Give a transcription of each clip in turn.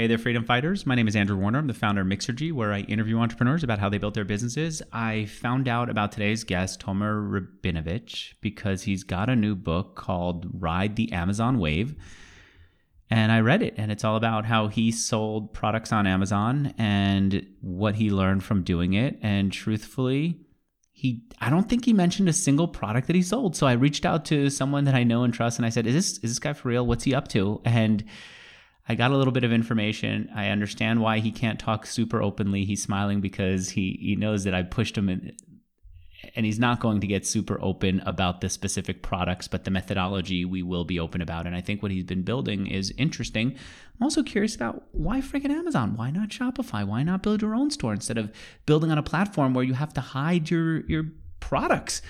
Hey there, freedom fighters. My name is Andrew Warner. I'm the founder of Mixergy, where I interview entrepreneurs about how they built their businesses. I found out about today's guest, Tomer Rabinovich, because he's got a new book called Ride the Amazon Wave. And I read it, and it's all about how he sold products on Amazon and what he learned from doing it. And truthfully, he I don't think he mentioned a single product that he sold. So I reached out to someone that I know and trust, and I said, "Is this is this guy for real? What's he up to?" And I got a little bit of information. I understand why he can't talk super openly. He's smiling because he he knows that I pushed him in, and he's not going to get super open about the specific products, but the methodology we will be open about. And I think what he's been building is interesting. I'm also curious about why freaking Amazon? Why not Shopify? Why not build your own store instead of building on a platform where you have to hide your your products?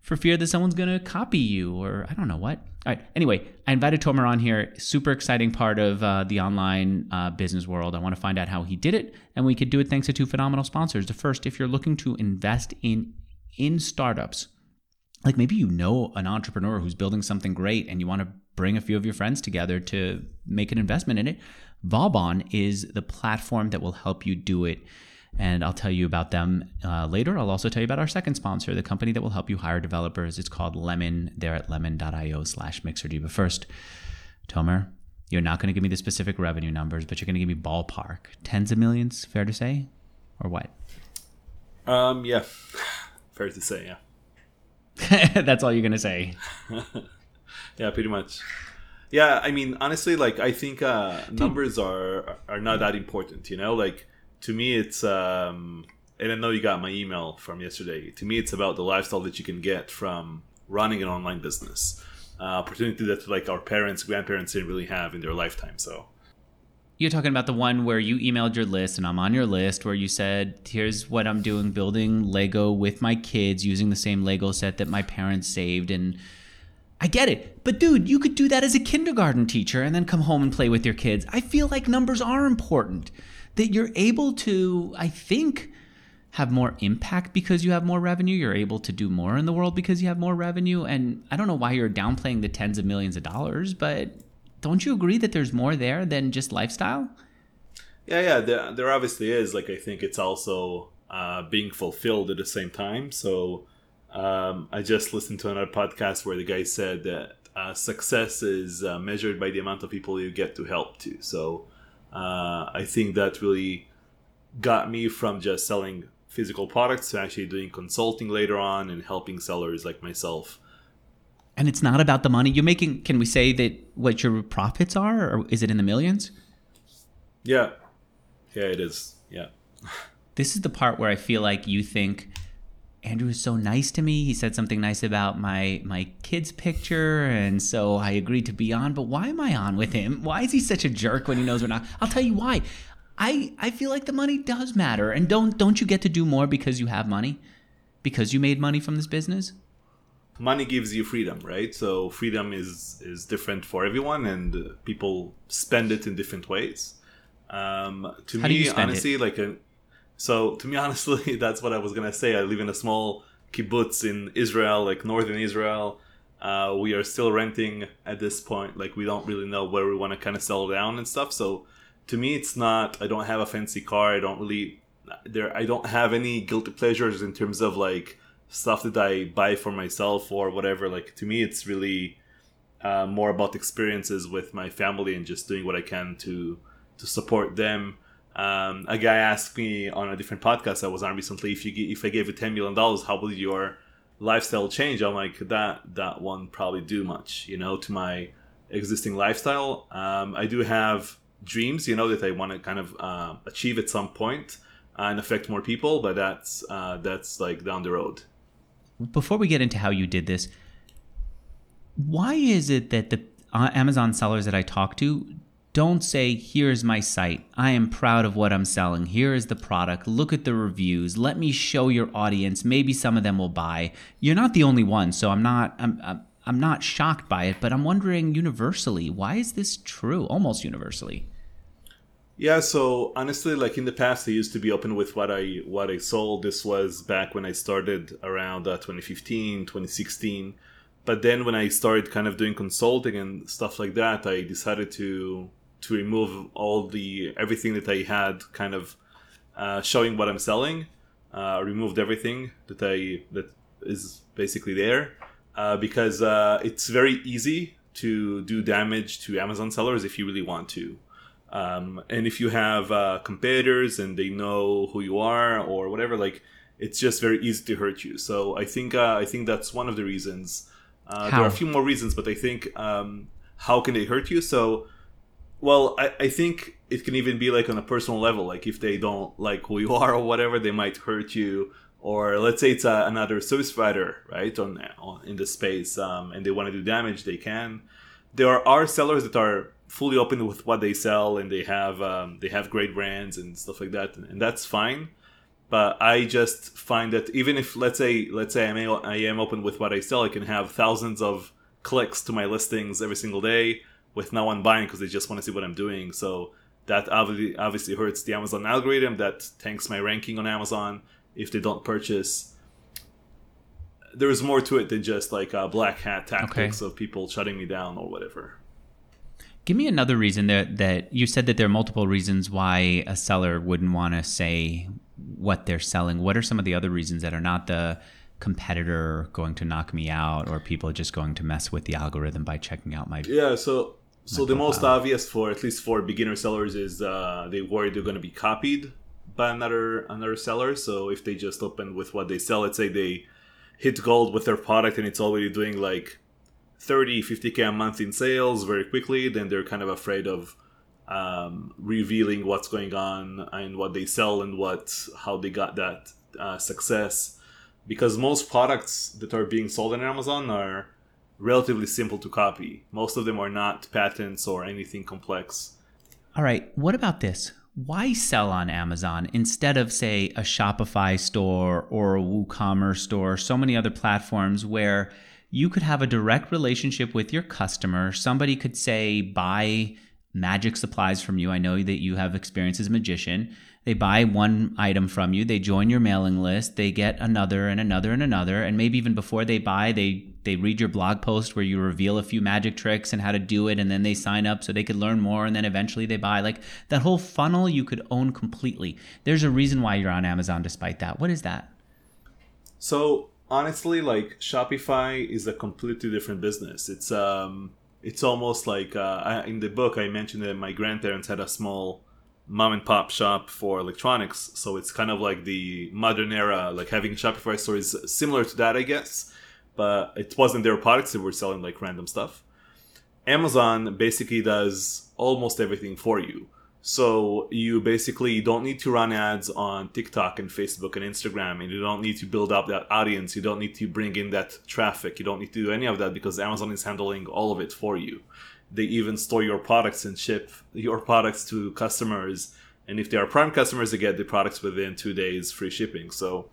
For fear that someone's going to copy you or I don't know what. All right. Anyway, I invited Tomer on here. Super exciting part of uh, the online uh, business world. I want to find out how he did it, and we could do it thanks to two phenomenal sponsors. The first, if you're looking to invest in in startups, like maybe you know an entrepreneur who's building something great, and you want to bring a few of your friends together to make an investment in it. Vauban is the platform that will help you do it and I'll tell you about them uh, later. I'll also tell you about our second sponsor, the company that will help you hire developers. It's called Lemon. They're at lemon.io slash mixergy. But first, Tomer, you're not going to give me the specific revenue numbers, but you're going to give me ballpark. Tens of millions, fair to say? Or what? Um, yeah. Fair to say, yeah. That's all you're going to say. yeah, pretty much. Yeah, I mean, honestly, like I think uh, numbers are are not that important. You know, like to me it's um and I know you got my email from yesterday. To me, it's about the lifestyle that you can get from running an online business. Uh, opportunity that like our parents, grandparents didn't really have in their lifetime. So you're talking about the one where you emailed your list and I'm on your list where you said, here's what I'm doing building Lego with my kids using the same Lego set that my parents saved. And I get it. But dude, you could do that as a kindergarten teacher and then come home and play with your kids. I feel like numbers are important that you're able to, I think, have more impact because you have more revenue. You're able to do more in the world because you have more revenue. And I don't know why you're downplaying the tens of millions of dollars, but don't you agree that there's more there than just lifestyle? Yeah, yeah, there, there obviously is. Like, I think it's also uh, being fulfilled at the same time. So, um, I just listened to another podcast where the guy said that uh, success is uh, measured by the amount of people you get to help to. So, uh, I think that really got me from just selling physical products to actually doing consulting later on and helping sellers like myself. And it's not about the money you're making. Can we say that what your profits are, or is it in the millions? Yeah, yeah, it is. Yeah. this is the part where I feel like you think Andrew was so nice to me. He said something nice about my my kid's picture, and so I agreed to be on. But why am I on with him? Why is he such a jerk when he knows we're not? I'll tell you why. I I feel like the money does matter, and don't don't you get to do more because you have money, because you made money from this business. Money gives you freedom, right? So freedom is is different for everyone, and people spend it in different ways. Um, to How me, honestly, it? like a so to me, honestly, that's what I was gonna say. I live in a small kibbutz in Israel, like northern Israel. Uh, we are still renting at this point. Like we don't really know where we want to kind of settle down and stuff. So to me, it's not. I don't have a fancy car. I don't really there. I don't have any guilty pleasures in terms of like stuff that I buy for myself or whatever. Like to me, it's really uh, more about experiences with my family and just doing what I can to to support them um, a guy asked me on a different podcast I was on recently if you if I gave you ten million dollars, how would your lifestyle change? I'm like that that won't probably do much, you know, to my existing lifestyle. Um, I do have dreams, you know, that I want to kind of uh, achieve at some point and affect more people, but that's uh, that's like down the road. Before we get into how you did this, why is it that the uh, Amazon sellers that I talk to don't say, here's my site. I am proud of what I'm selling. Here is the product. Look at the reviews. Let me show your audience. Maybe some of them will buy. You're not the only one, so I'm not I'm I'm not shocked by it, but I'm wondering universally, why is this true? Almost universally. Yeah, so honestly, like in the past, I used to be open with what I what I sold. This was back when I started around uh, 2015, 2016. But then when I started kind of doing consulting and stuff like that, I decided to to remove all the everything that I had kind of uh, showing what I'm selling. Uh, removed everything that I that is basically there uh, because uh, it's very easy to do damage to Amazon sellers if you really want to. Um, and if you have uh, competitors and they know who you are or whatever, like it's just very easy to hurt you. So I think uh, I think that's one of the reasons. Uh, there are a few more reasons, but I think um, how can they hurt you? So, well, I, I think it can even be like on a personal level. Like if they don't like who you are or whatever, they might hurt you. Or let's say it's uh, another service provider, right, on, on in the space, um, and they want to do damage, they can. There are sellers that are fully open with what they sell and they have um, they have great brands and stuff like that and that's fine but i just find that even if let's say let's say i am, I am open with what i sell i can have thousands of clicks to my listings every single day with no one buying because they just want to see what i'm doing so that obviously obviously hurts the amazon algorithm that tanks my ranking on amazon if they don't purchase there's more to it than just like uh, black hat tactics okay. of people shutting me down or whatever Give me another reason that that you said that there are multiple reasons why a seller wouldn't want to say what they're selling. What are some of the other reasons that are not the competitor going to knock me out or people just going to mess with the algorithm by checking out my Yeah, so so the most obvious for at least for beginner sellers is uh, they worry they're going to be copied by another another seller. So if they just open with what they sell, let's say they hit gold with their product and it's already doing like 30 50k a month in sales very quickly then they're kind of afraid of um, revealing what's going on and what they sell and what how they got that uh, success because most products that are being sold on amazon are relatively simple to copy most of them are not patents or anything complex all right what about this why sell on Amazon instead of, say, a Shopify store or a WooCommerce store, so many other platforms where you could have a direct relationship with your customer. Somebody could say, buy magic supplies from you. I know that you have experience as a magician. They buy one item from you, they join your mailing list, they get another and another and another, and maybe even before they buy, they they read your blog post where you reveal a few magic tricks and how to do it and then they sign up so they could learn more and then eventually they buy. Like that whole funnel you could own completely. There's a reason why you're on Amazon despite that. What is that? So honestly, like Shopify is a completely different business. It's um, it's almost like uh, in the book I mentioned that my grandparents had a small mom and pop shop for electronics, so it's kind of like the modern era. Like having a Shopify store is similar to that, I guess, but it wasn't their products; they were selling like random stuff. Amazon basically does almost everything for you. So you basically don't need to run ads on TikTok and Facebook and Instagram, and you don't need to build up that audience. You don't need to bring in that traffic. You don't need to do any of that because Amazon is handling all of it for you. They even store your products and ship your products to customers. And if they are Prime customers, they get the products within two days free shipping. So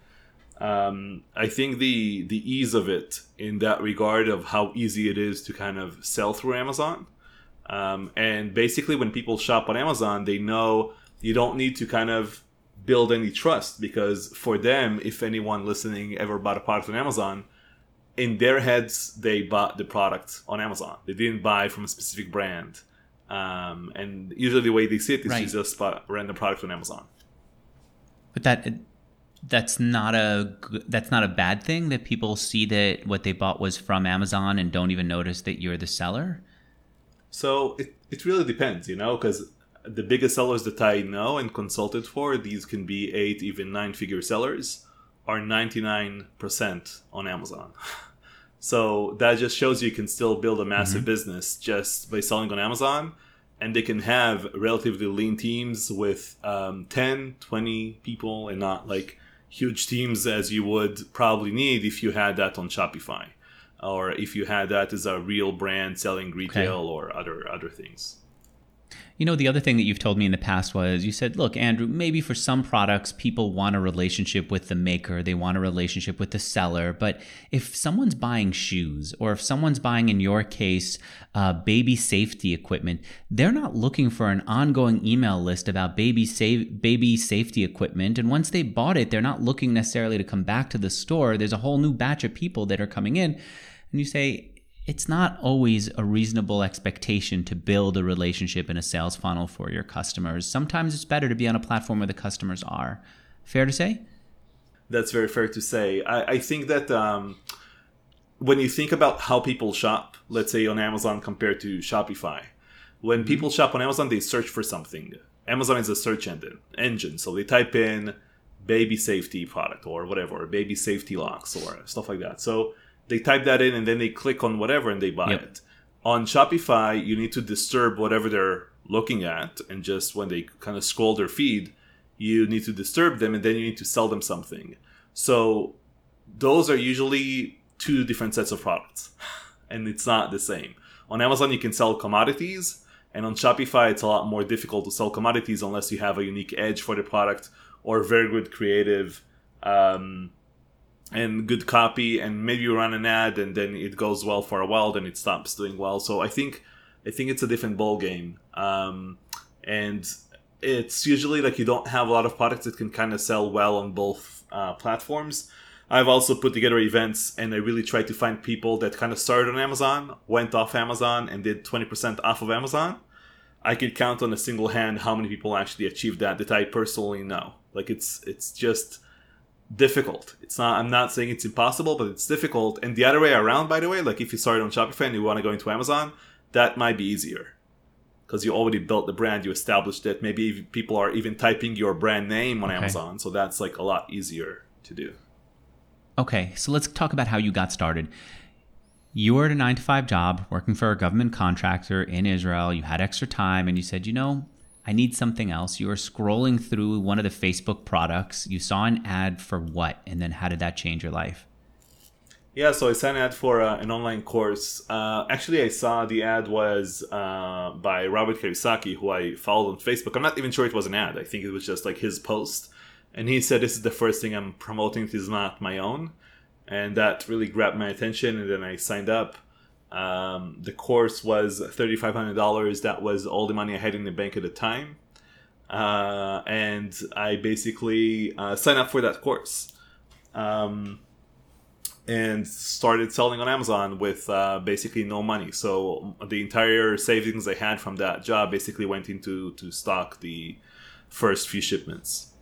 um, I think the the ease of it in that regard of how easy it is to kind of sell through Amazon um, and basically, when people shop on Amazon, they know you don't need to kind of build any trust because for them, if anyone listening ever bought a product on Amazon, in their heads, they bought the product on Amazon. They didn't buy from a specific brand. Um, and usually, the way they see it is right. you just bought a random product on Amazon. But that that's not a that's not a bad thing that people see that what they bought was from Amazon and don't even notice that you're the seller. So it, it really depends, you know, because the biggest sellers that I know and consulted for, these can be eight, even nine figure sellers, are 99% on Amazon. so that just shows you can still build a massive mm-hmm. business just by selling on Amazon. And they can have relatively lean teams with um, 10, 20 people and not like huge teams as you would probably need if you had that on Shopify or if you had that as a real brand selling retail okay. or other other things. You know, the other thing that you've told me in the past was you said, look, Andrew, maybe for some products, people want a relationship with the maker, they want a relationship with the seller. But if someone's buying shoes, or if someone's buying, in your case, uh, baby safety equipment, they're not looking for an ongoing email list about baby, sa- baby safety equipment. And once they bought it, they're not looking necessarily to come back to the store. There's a whole new batch of people that are coming in. And you say, it's not always a reasonable expectation to build a relationship in a sales funnel for your customers. Sometimes it's better to be on a platform where the customers are. Fair to say? That's very fair to say. I, I think that um, when you think about how people shop, let's say on Amazon compared to Shopify, when mm-hmm. people shop on Amazon, they search for something. Amazon is a search engine, engine, so they type in baby safety product or whatever, or baby safety locks or stuff like that. So they type that in and then they click on whatever and they buy yep. it. On Shopify, you need to disturb whatever they're looking at, and just when they kind of scroll their feed, you need to disturb them and then you need to sell them something. So those are usually two different sets of products, and it's not the same. On Amazon, you can sell commodities, and on Shopify, it's a lot more difficult to sell commodities unless you have a unique edge for the product or very good creative um, and good copy and maybe you run an ad and then it goes well for a while then it stops doing well. So i think i think it's a different ball game um, and it's usually like you don't have a lot of products that can kind of sell well on both uh, platforms. I've also put together events and i really try to find people that kind of started on amazon went off amazon and did 20% off of amazon. I could count on a single hand how many people actually achieved that that i personally know. Like it's it's just difficult. It's not. I'm not saying it's impossible, but it's difficult. And the other way around, by the way, like if you started on Shopify and you want to go into Amazon, that might be easier because you already built the brand, you established it. Maybe people are even typing your brand name on okay. Amazon, so that's like a lot easier to do. Okay, so let's talk about how you got started. You were at a nine to five job working for a government contractor in Israel. You had extra time, and you said, you know, I need something else. You were scrolling through one of the Facebook products. You saw an ad for what? And then how did that change your life? Yeah, so I saw an ad for uh, an online course. Uh, actually, I saw the ad was uh, by Robert Kiyosaki, who I followed on Facebook. I'm not even sure it was an ad. I think it was just like his post. And he said, This is the first thing I'm promoting. This is not my own. And that really grabbed my attention. And then I signed up. Um, the course was $3,500. That was all the money I had in the bank at the time. Uh, and I basically uh, signed up for that course um, and started selling on Amazon with uh, basically no money. So the entire savings I had from that job basically went into to stock the first few shipments.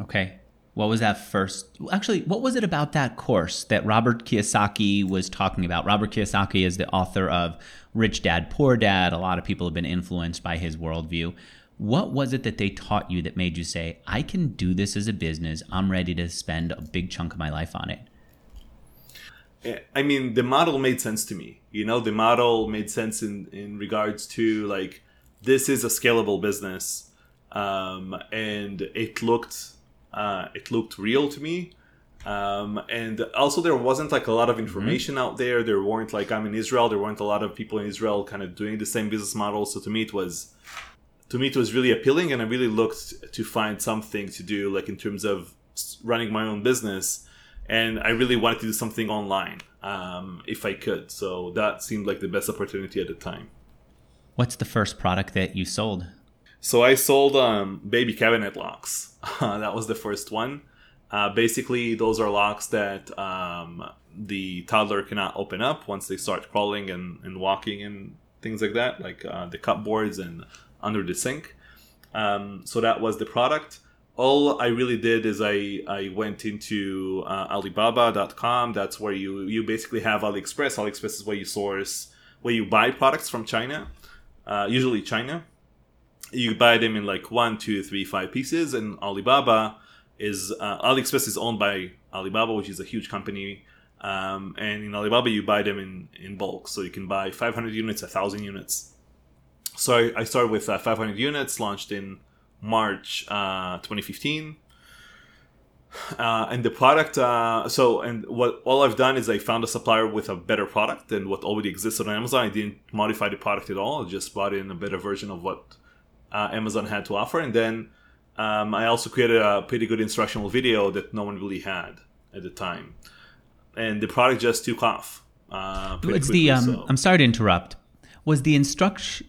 Okay. What was that first? Actually, what was it about that course that Robert Kiyosaki was talking about? Robert Kiyosaki is the author of Rich Dad, Poor Dad. A lot of people have been influenced by his worldview. What was it that they taught you that made you say, I can do this as a business? I'm ready to spend a big chunk of my life on it? I mean, the model made sense to me. You know, the model made sense in, in regards to like, this is a scalable business. Um, and it looked uh, it looked real to me. Um, and also there wasn't like a lot of mm-hmm. information mm-hmm. out there. There weren't like I'm in Israel. There weren't a lot of people in Israel kind of doing the same business model. So to me it was to me it was really appealing, and I really looked to find something to do like in terms of running my own business. And I really wanted to do something online um, if I could. So that seemed like the best opportunity at the time. What's the first product that you sold? So I sold um, baby cabinet locks. that was the first one. Uh, basically, those are locks that um, the toddler cannot open up once they start crawling and, and walking and things like that, like uh, the cupboards and under the sink. Um, so that was the product. All I really did is I, I went into uh, Alibaba.com. That's where you, you basically have AliExpress. AliExpress is where you source, where you buy products from China, uh, usually China you buy them in like one, two, three, five pieces, and Alibaba is uh, AliExpress is owned by Alibaba, which is a huge company. Um, and in Alibaba, you buy them in, in bulk, so you can buy 500 units, 1,000 units. So I, I started with uh, 500 units, launched in March uh, 2015. Uh, and the product, uh, so and what all I've done is I found a supplier with a better product than what already existed on Amazon. I didn't modify the product at all. I just brought in a better version of what uh, Amazon had to offer. And then um, I also created a pretty good instructional video that no one really had at the time. And the product just took off. Uh, it's quickly, the um, so. I'm sorry to interrupt. Was the instruction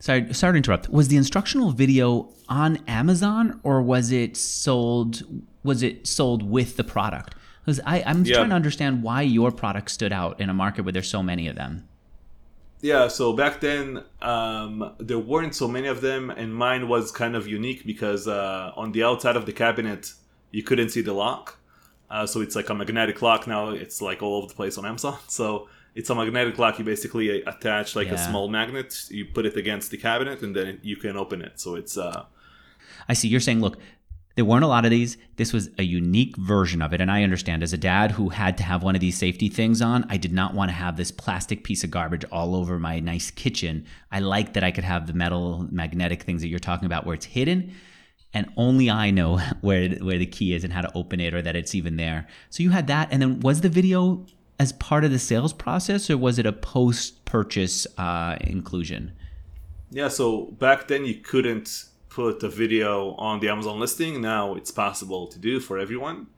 sorry sorry to interrupt. Was the instructional video on Amazon or was it sold was it sold with the product? Because I'm yeah. trying to understand why your product stood out in a market where there's so many of them. Yeah, so back then um, there weren't so many of them, and mine was kind of unique because uh, on the outside of the cabinet you couldn't see the lock. Uh, so it's like a magnetic lock now. It's like all over the place on Amazon. So it's a magnetic lock. You basically attach like yeah. a small magnet. You put it against the cabinet, and then you can open it. So it's. Uh, I see. You're saying, look, there weren't a lot of these. This was a unique version of it. And I understand as a dad who had to have one of these safety things on, I did not want to have this plastic piece of garbage all over my nice kitchen. I like that I could have the metal magnetic things that you're talking about where it's hidden and only I know where where the key is and how to open it or that it's even there. So you had that and then was the video as part of the sales process or was it a post purchase uh, inclusion? Yeah, so back then you couldn't put a video on the Amazon listing. Now it's possible to do for everyone.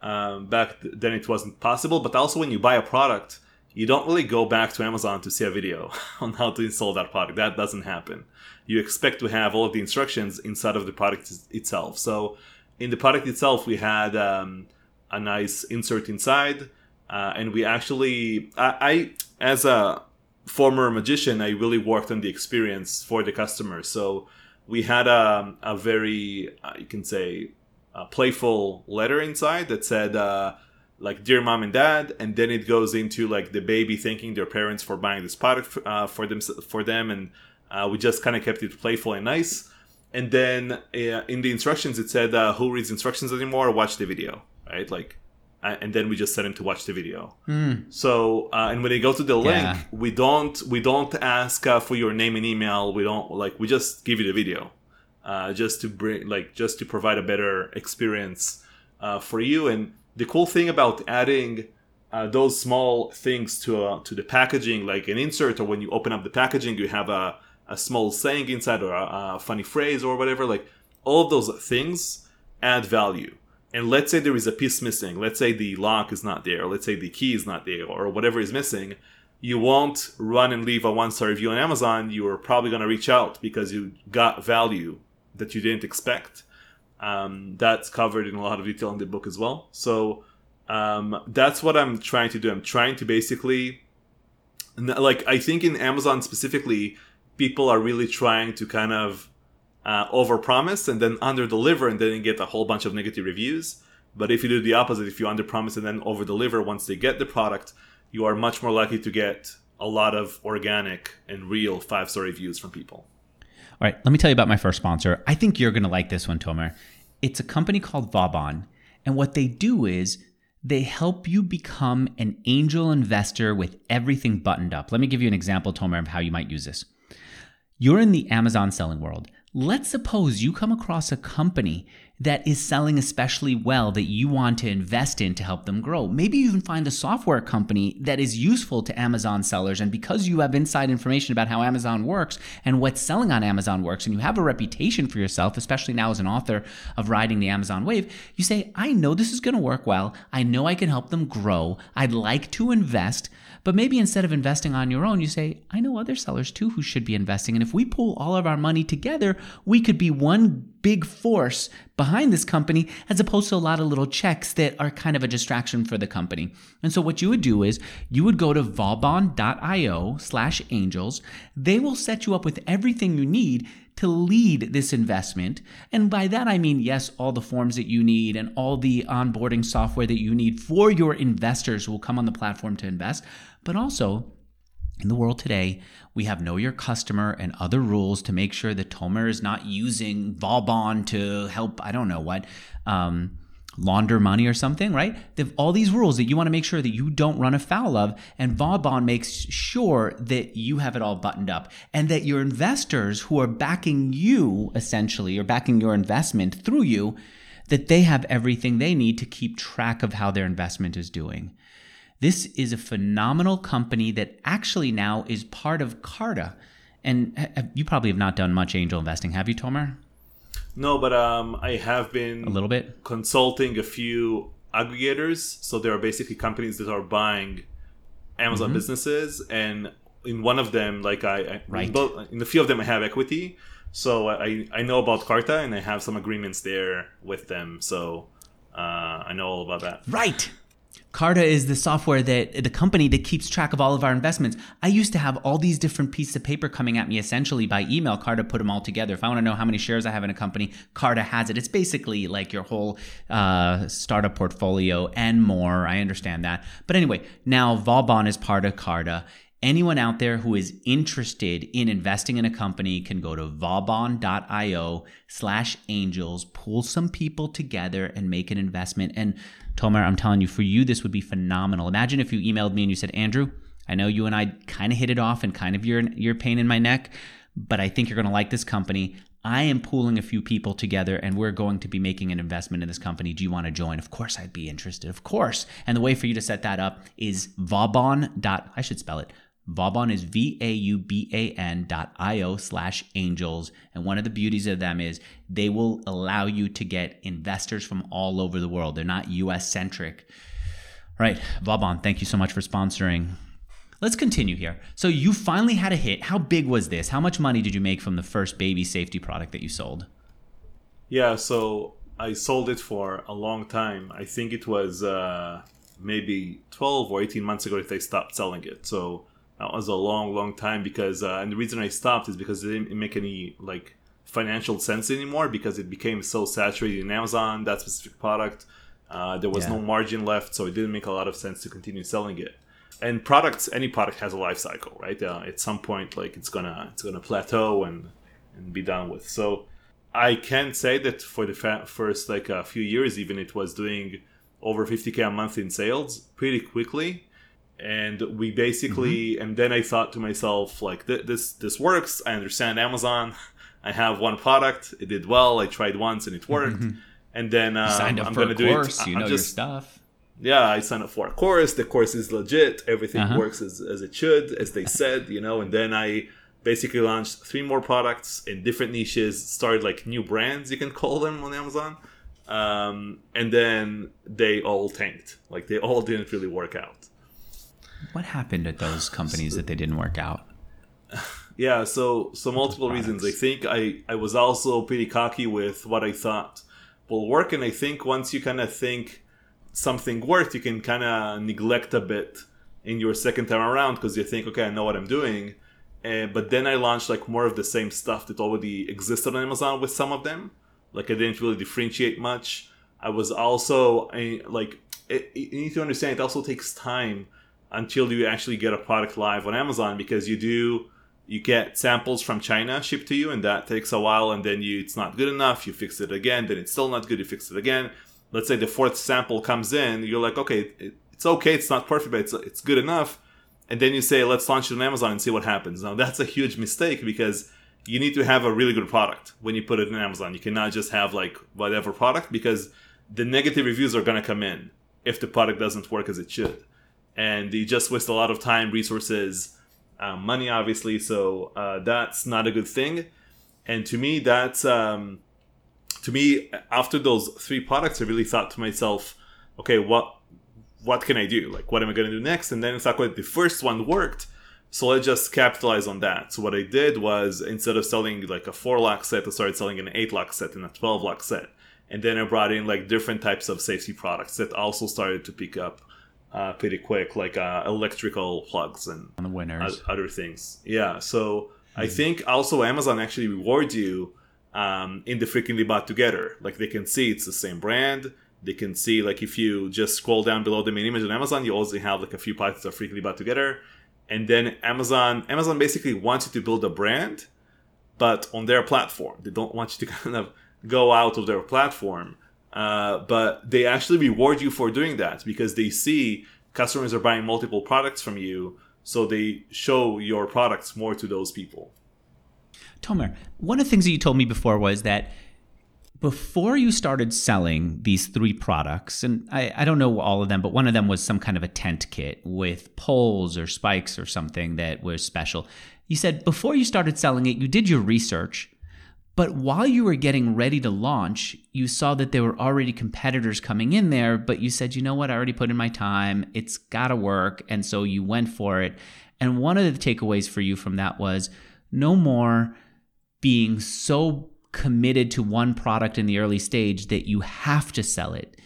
Um, back then it wasn't possible, but also when you buy a product, you don't really go back to Amazon to see a video on how to install that product. That doesn't happen. You expect to have all of the instructions inside of the product itself. So in the product itself, we had um, a nice insert inside, uh, and we actually, I, I, as a former magician, I really worked on the experience for the customer. So we had a, a very uh, you can say playful letter inside that said uh, like dear mom and dad and then it goes into like the baby thanking their parents for buying this product for, uh, for them for them and uh, we just kind of kept it playful and nice. And then in the instructions it said who reads instructions anymore? Watch the video right? Like and then we just send him to watch the video. Mm. So uh, and when they go to the link, yeah. we don't we don't ask uh, for your name and email. We don't like we just give you the video, uh, just to bring like just to provide a better experience uh, for you. And the cool thing about adding uh, those small things to uh, to the packaging, like an insert, or when you open up the packaging, you have a a small saying inside or a, a funny phrase or whatever. Like all of those things add value and let's say there is a piece missing. Let's say the lock is not there let's say the key is not there or whatever is missing. You won't run and leave a one star review on amazon. You're probably going to reach out because you got value that you didn't expect. Um, that's covered in a lot of detail in the book as well. So um, that's what i'm trying to do. I'm trying to basically like i think in amazon specifically people are really trying to kind of uh, overpromise and then under deliver and then get a whole bunch of negative reviews. But if you do the opposite, if you under promise and then over deliver once they get the product, you are much more likely to get a lot of organic and real five star reviews from people. All right, let me tell you about my first sponsor. I think you're going to like this one, Tomer. It's a company called Vauban. And what they do is they help you become an angel investor with everything buttoned up. Let me give you an example, Tomer, of how you might use this. You're in the Amazon selling world. Let's suppose you come across a company that is selling especially well that you want to invest in to help them grow. Maybe you even find a software company that is useful to Amazon sellers. And because you have inside information about how Amazon works and what's selling on Amazon works, and you have a reputation for yourself, especially now as an author of Riding the Amazon Wave, you say, I know this is going to work well. I know I can help them grow. I'd like to invest. But maybe instead of investing on your own, you say, I know other sellers too who should be investing. And if we pull all of our money together, we could be one big force behind this company as opposed to a lot of little checks that are kind of a distraction for the company. And so what you would do is you would go to vauban.io slash angels. They will set you up with everything you need to lead this investment. And by that, I mean, yes, all the forms that you need and all the onboarding software that you need for your investors who will come on the platform to invest, but also in the world today, we have know your customer and other rules to make sure that Tomer is not using Vauban to help, I don't know what, um, launder money or something, right? They have all these rules that you want to make sure that you don't run afoul of. And Vauban makes sure that you have it all buttoned up and that your investors who are backing you essentially or backing your investment through you, that they have everything they need to keep track of how their investment is doing. This is a phenomenal company that actually now is part of Carta. And you probably have not done much angel investing, have you, Tomer? No, but um, I have been a little bit consulting a few aggregators. So there are basically companies that are buying Amazon mm-hmm. businesses, and in one of them, like I, I right. in, both, in a few of them, I have equity. So I I know about Carta, and I have some agreements there with them. So uh, I know all about that. Right. Carta is the software that the company that keeps track of all of our investments. I used to have all these different pieces of paper coming at me essentially by email. Carta put them all together. If I want to know how many shares I have in a company, Carta has it. It's basically like your whole uh, startup portfolio and more. I understand that. But anyway, now Vauban is part of Carta. Anyone out there who is interested in investing in a company can go to vauban.io slash angels, pull some people together and make an investment. And Tomer, I'm telling you, for you, this would be phenomenal. Imagine if you emailed me and you said, Andrew, I know you and I kind of hit it off and kind of your, your pain in my neck, but I think you're going to like this company. I am pooling a few people together and we're going to be making an investment in this company. Do you want to join? Of course, I'd be interested. Of course. And the way for you to set that up is vauban. I should spell it Vauban is V A U B A N dot I O slash angels. And one of the beauties of them is they will allow you to get investors from all over the world. They're not US centric. Right. Vauban, thank you so much for sponsoring. Let's continue here. So you finally had a hit. How big was this? How much money did you make from the first baby safety product that you sold? Yeah, so I sold it for a long time. I think it was uh, maybe 12 or 18 months ago that I stopped selling it. So that was a long, long time because, uh, and the reason I stopped is because it didn't make any like financial sense anymore because it became so saturated in Amazon that specific product. Uh, there was yeah. no margin left, so it didn't make a lot of sense to continue selling it. And products, any product has a life cycle, right? Uh, at some point, like it's gonna it's gonna plateau and and be done with. So I can say that for the fa- first like a few years, even it was doing over 50k a month in sales pretty quickly and we basically mm-hmm. and then i thought to myself like this this works. I understand amazon. I have one product. It did well. I tried once and it worked. Mm-hmm. and then um, i'm gonna do course, it you I'm know just, your stuff. Yeah i signed up for a course. The course is legit. Everything uh-huh. works as, as it should as they said you know? And then i basically launched three more products in different niches started like new brands you can call them on amazon. Um, and then they all tanked. Like they all didn't really work out what happened at those companies so, that they didn't work out? Yeah, so so multiple reasons. I think I I was also pretty cocky with what I thought will work, and I think once you kind of think something worked, you can kind of neglect a bit in your second time around because you think, okay, I know what I'm doing. Uh, but then I launched like more of the same stuff that already existed on Amazon with some of them. Like I didn't really differentiate much. I was also I, like, it, you need to understand it also takes time until you actually get a product live on Amazon because you do you get samples from China shipped to you and that takes a while and then you it's not good enough you fix it again then it's still not good you fix it again. Let's say the fourth sample comes in you're like okay it's okay it's not perfect but it's, it's good enough. And then you say let's launch it on Amazon and see what happens. Now that's a huge mistake because you need to have a really good product when you put it in Amazon. You cannot just have like whatever product because the negative reviews are going to come in if the product doesn't work as it should and they just waste a lot of time, resources, um, money, obviously. So uh, that's not a good thing. And to me, that's um, to me after those three products, I really thought to myself, okay, what what can I do? Like, what am I going to do next? And then it's like, well, the first one worked. So let's just capitalize on that. So what I did was instead of selling like a four lock set, I started selling an eight lock set and a 12 lock set. And then I brought in like different types of safety products that also started to pick up uh, pretty quick, like uh, electrical plugs and the winners. other things. Yeah, so mm-hmm. I hmm. think also Amazon actually rewards you um, in the frequently bought together. Like they can see it's the same brand. They can see like if you just scroll down below the main image on Amazon, you also have like a few products that are frequently bought together. And then Amazon, Amazon basically wants you to build a brand, but on their platform. They don't want you to kind of go out of their platform. Uh, but they actually reward you for doing that because they see customers are buying multiple products from you, so they show your products more to those people. Tomer, one of the things that you told me before was that before you started selling these three products, and I, I, don't know all of them, but one of them was some kind of a tent kit with poles or spikes or something that was special. You said before you started selling it, you did your research but while you were getting ready to launch, you saw that there were already competitors coming in there, but you said, you know what, I already put in my time. It's got to work. And so you went for it. And one of the takeaways for you from that was no more being so committed to one product in the early stage that you have to sell it.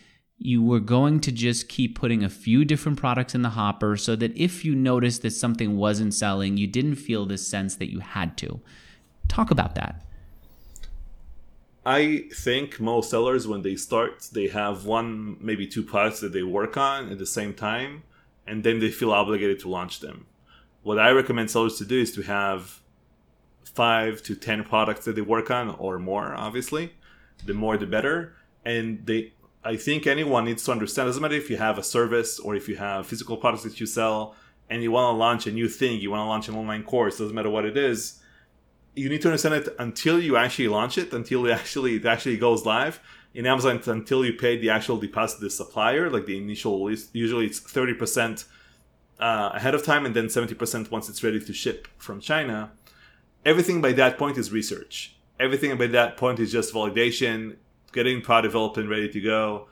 you were going to just keep putting a few different products in the hopper so that if you noticed that something wasn't selling, you didn't feel this sense that you had to. Talk about that. I think most sellers, when they start, they have one, maybe two products that they work on at the same time, and then they feel obligated to launch them. What I recommend sellers to do is to have five to ten products that they work on, or more, obviously. The more, the better. And they I think anyone needs to understand. Doesn't matter if you have a service or if you have physical products that you sell and you want to launch a new thing, you want to launch an online course. Doesn't matter what it is. You need to understand it until you actually launch it, until it actually it actually goes live in Amazon. Until you pay the actual deposit to the supplier, like the initial list. Usually it's thirty percent uh, ahead of time, and then seventy percent once it's ready to ship from China. Everything by that point is research. Everything by that point is just validation getting product developed and ready to go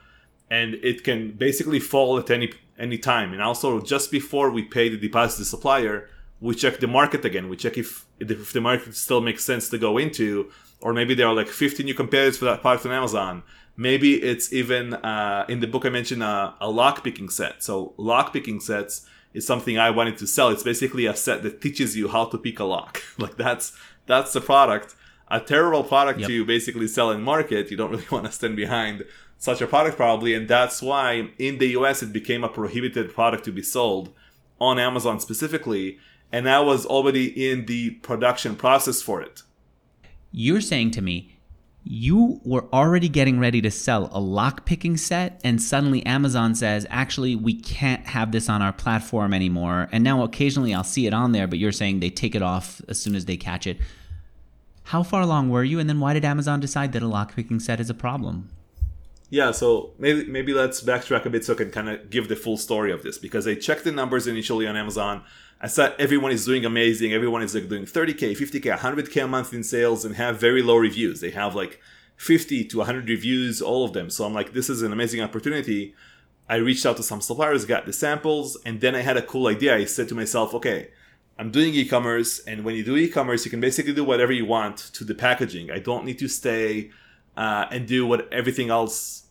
and it can basically fall at any any time and also just before we pay the deposit to the supplier we check the market again. We check if if the market still makes sense to go into or maybe there are like 50 new competitors for that product on amazon. Maybe it's even uh, in the book i mentioned uh, a lock picking set. So lock picking sets is something i wanted to sell. It's basically a set that teaches you how to pick a lock. Like that's that's the product. A terrible product yep. to basically sell and market. You don't really want to stand behind such a product probably, and that's why in the US it became a prohibited product to be sold on Amazon specifically, and I was already in the production process for it. You're saying to me you were already getting ready to sell a lock picking set, and suddenly Amazon says, actually, we can't have this on our platform anymore. And now occasionally I'll see it on there, but you're saying they take it off as soon as they catch it. How far along were you, and then why did Amazon decide that a lockpicking set is a problem? Yeah, so maybe maybe let's backtrack a bit so I can kind of give the full story of this because I checked the numbers initially on Amazon. I saw everyone is doing amazing. Everyone is like doing 30k, 50k, 100k a month in sales and have very low reviews. They have like 50 to 100 reviews, all of them. So I'm like, this is an amazing opportunity. I reached out to some suppliers, got the samples, and then I had a cool idea. I said to myself, okay, I'm doing e-commerce, and when you do e-commerce, you can basically do whatever you want to the packaging. I don't need to stay uh, and do what everything else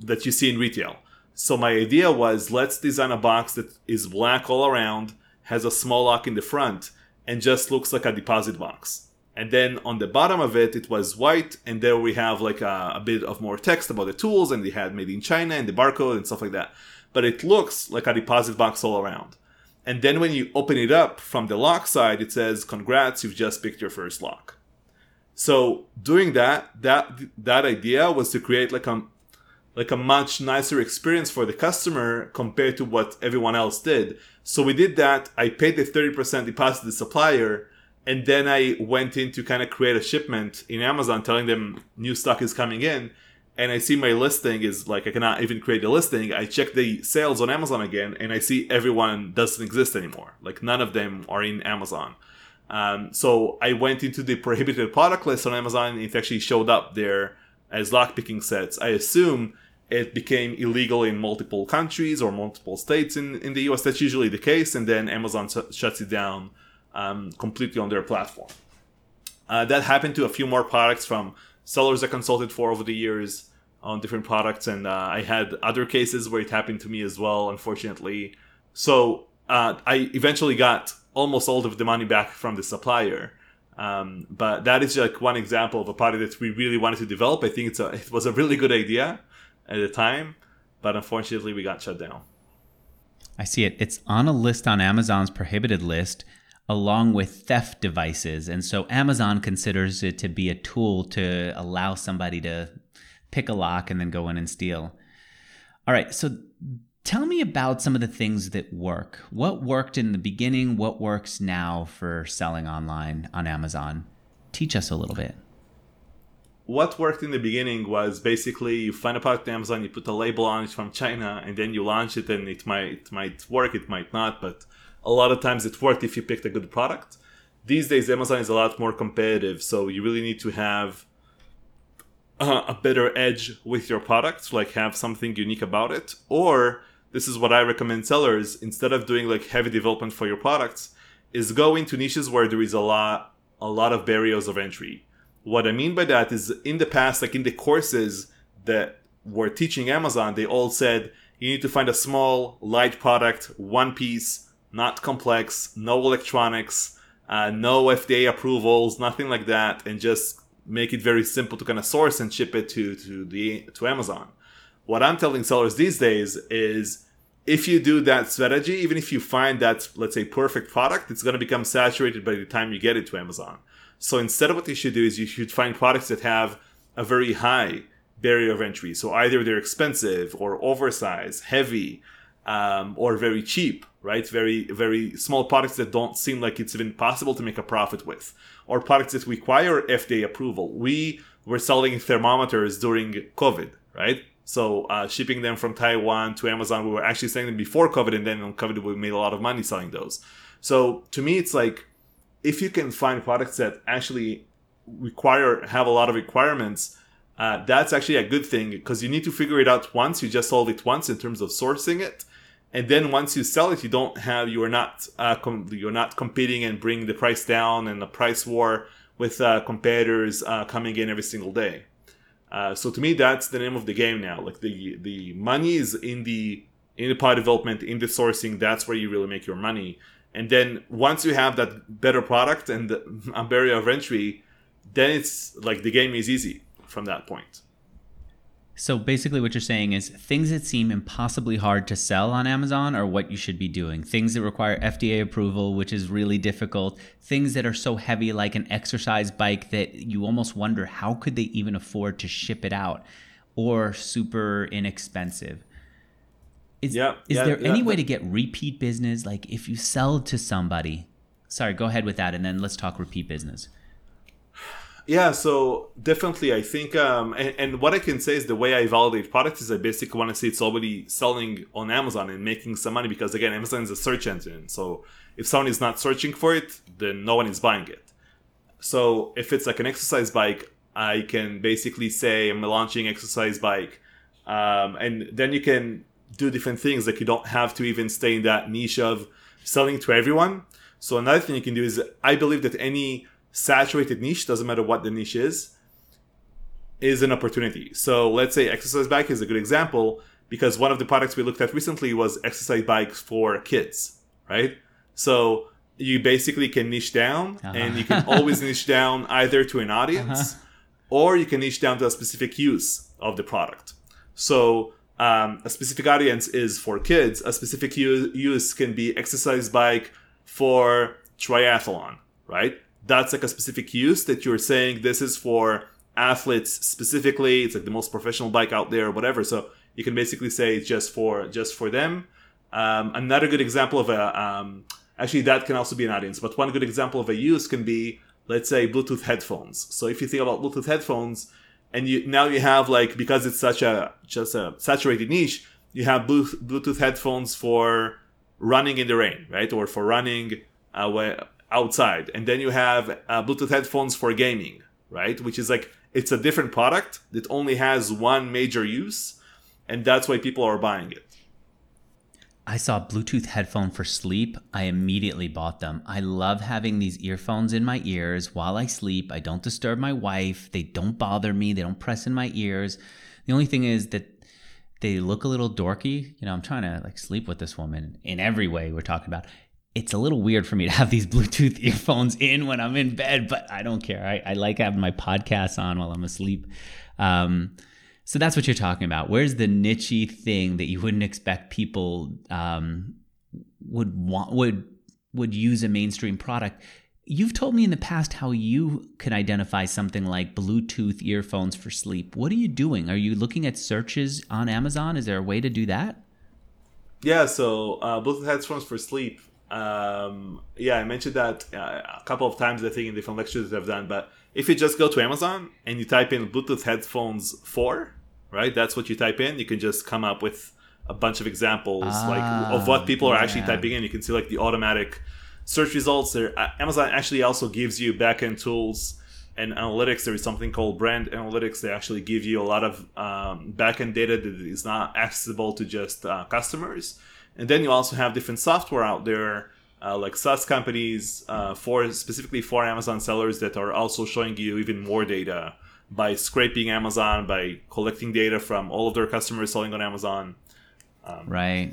that you see in retail. So my idea was let's design a box that is black all around, has a small lock in the front, and just looks like a deposit box. And then on the bottom of it, it was white, and there we have like a, a bit of more text about the tools, and they had made in China and the barcode and stuff like that. But it looks like a deposit box all around. And then when you open it up from the lock side, it says, congrats, you've just picked your first lock. So doing that, that, that idea was to create like a, like a much nicer experience for the customer compared to what everyone else did. So we did that. I paid the 30% deposit to the supplier. And then I went in to kind of create a shipment in Amazon telling them new stock is coming in and I see my listing is like I cannot even create a listing. I check the sales on Amazon again, and I see everyone doesn't exist anymore. Like none of them are in Amazon. Um, so I went into the prohibited product list on Amazon. It actually showed up there as lockpicking sets. I assume it became illegal in multiple countries or multiple states in, in the US. That's usually the case, and then Amazon sh- shuts it down um, completely on their platform. Uh, that happened to a few more products from sellers I consulted for over the years on different products, and uh, I had other cases where it happened to me as well, unfortunately. So uh, I eventually got almost all of the money back from the supplier. Um, but that is like one example of a product that we really wanted to develop. I think it's a, it was a really good idea at the time, but unfortunately we got shut down. I see it. It's on a list on Amazon's prohibited list along with theft devices. And so Amazon considers it to be a tool to allow somebody to pick a lock and then go in and steal. All right, so tell me about some of the things that work. What worked in the beginning? What works now for selling online on Amazon? Teach us a little bit. What worked in the beginning was basically you find a product on Amazon, you put a label on it from China, and then you launch it, and it might it might work, it might not, but a lot of times it worked if you picked a good product. These days, Amazon is a lot more competitive, so you really need to have uh, a better edge with your product, like have something unique about it. Or this is what I recommend sellers instead of doing like heavy development for your products, is go into niches where there is a lot a lot of barriers of entry. What I mean by that is in the past, like in the courses that were teaching Amazon, they all said you need to find a small, light product, one piece, not complex, no electronics, uh, no FDA approvals, nothing like that, and just make it very simple to kind of source and ship it to to the to Amazon. What I'm telling sellers these days is if you do that strategy, even if you find that let's say perfect product, it's going to become saturated by the time you get it to Amazon. So instead of what you should do is you should find products that have a very high barrier of entry. So either they're expensive or oversized, heavy, um, or very cheap, right? Very, very small products that don't seem like it's even possible to make a profit with, or products that require FDA approval. We were selling thermometers during COVID, right? So uh, shipping them from Taiwan to Amazon, we were actually selling them before COVID, and then on COVID, we made a lot of money selling those. So to me, it's like if you can find products that actually require have a lot of requirements uh, that's actually a good thing because you need to figure it out once. You just solve it once in terms of sourcing it, and then once you sell it, you don't have you are not uh, com- you're not competing and bringing the price down and the price war with uh, competitors uh, coming in every single day. Uh, so to me, that's the name of the game now. Like the the money is in the in the product development, in the sourcing. That's where you really make your money. And then once you have that better product and a barrier of entry, then it's like the game is easy from that point. So basically, what you're saying is things that seem impossibly hard to sell on Amazon are what you should be doing. Things that require FDA approval, which is really difficult. Things that are so heavy, like an exercise bike, that you almost wonder how could they even afford to ship it out, or super inexpensive. Is, yeah, is yeah, there yeah, any way to get repeat business? Like if you sell to somebody, sorry, go ahead with that, and then let's talk repeat business. Yeah, so definitely, I think, um, and, and, what I can say is the way I validate products is I basically want to see it's already selling on Amazon and making some money because again, Amazon is a search engine. So if someone is not searching for it, then no one is buying it. So if it's like an exercise bike, I can basically say I'm launching exercise bike, um, and then you can do different things. Like you don't have to even stay in that niche of selling to everyone. So another thing you can do is I believe that any saturated niche, doesn't matter what the niche is, is an opportunity. So let's say exercise bike is a good example because one of the products we looked at recently was exercise bikes for kids, right? So you basically can niche down uh-huh. and you can always niche down either to an audience uh-huh. or you can niche down to a specific use of the product. So um, a specific audience is for kids. A specific use can be exercise bike for triathlon, right? that's like a specific use that you're saying this is for athletes specifically it's like the most professional bike out there or whatever so you can basically say it's just for just for them um, another good example of a um, actually that can also be an audience but one good example of a use can be let's say bluetooth headphones so if you think about bluetooth headphones and you now you have like because it's such a just a saturated niche you have bluetooth headphones for running in the rain right? Or for running uh, outside. And then you have uh, bluetooth headphones for gaming right? Which is like it's a different product that only has one major use and that's why people are buying it I saw Bluetooth headphone for sleep. I immediately bought them. I love having these earphones in my ears while I sleep. I don't disturb my wife. They don't bother me. They don't press in my ears. The only thing is that they look a little dorky. You know, I'm trying to like sleep with this woman in every way we're talking about it's a little weird for me to have these Bluetooth earphones in when I'm in bed, but I don't care. I, I like having my podcasts on while I'm asleep. Um, so that's what you're talking about. Where's the nichey thing that you wouldn't expect people um, would want would would use a mainstream product? You've told me in the past how you can identify something like Bluetooth earphones for sleep. What are you doing? Are you looking at searches on Amazon? Is there a way to do that? Yeah, so uh, Bluetooth headphones for sleep um, yeah, I mentioned that uh, a couple of times, I think, in different lectures I've done. But if you just go to Amazon and you type in Bluetooth headphones 4, right? That's what you type in. You can just come up with a bunch of examples ah, like of what people yeah. are actually typing in. You can see like the automatic search results. There, uh, Amazon actually also gives you backend tools and analytics. There is something called brand analytics. They actually give you a lot of um, backend data that is not accessible to just uh, customers. And then you also have different software out there, uh, like SaaS companies uh, for specifically for Amazon sellers that are also showing you even more data by scraping Amazon, by collecting data from all of their customers selling on Amazon. Um, right.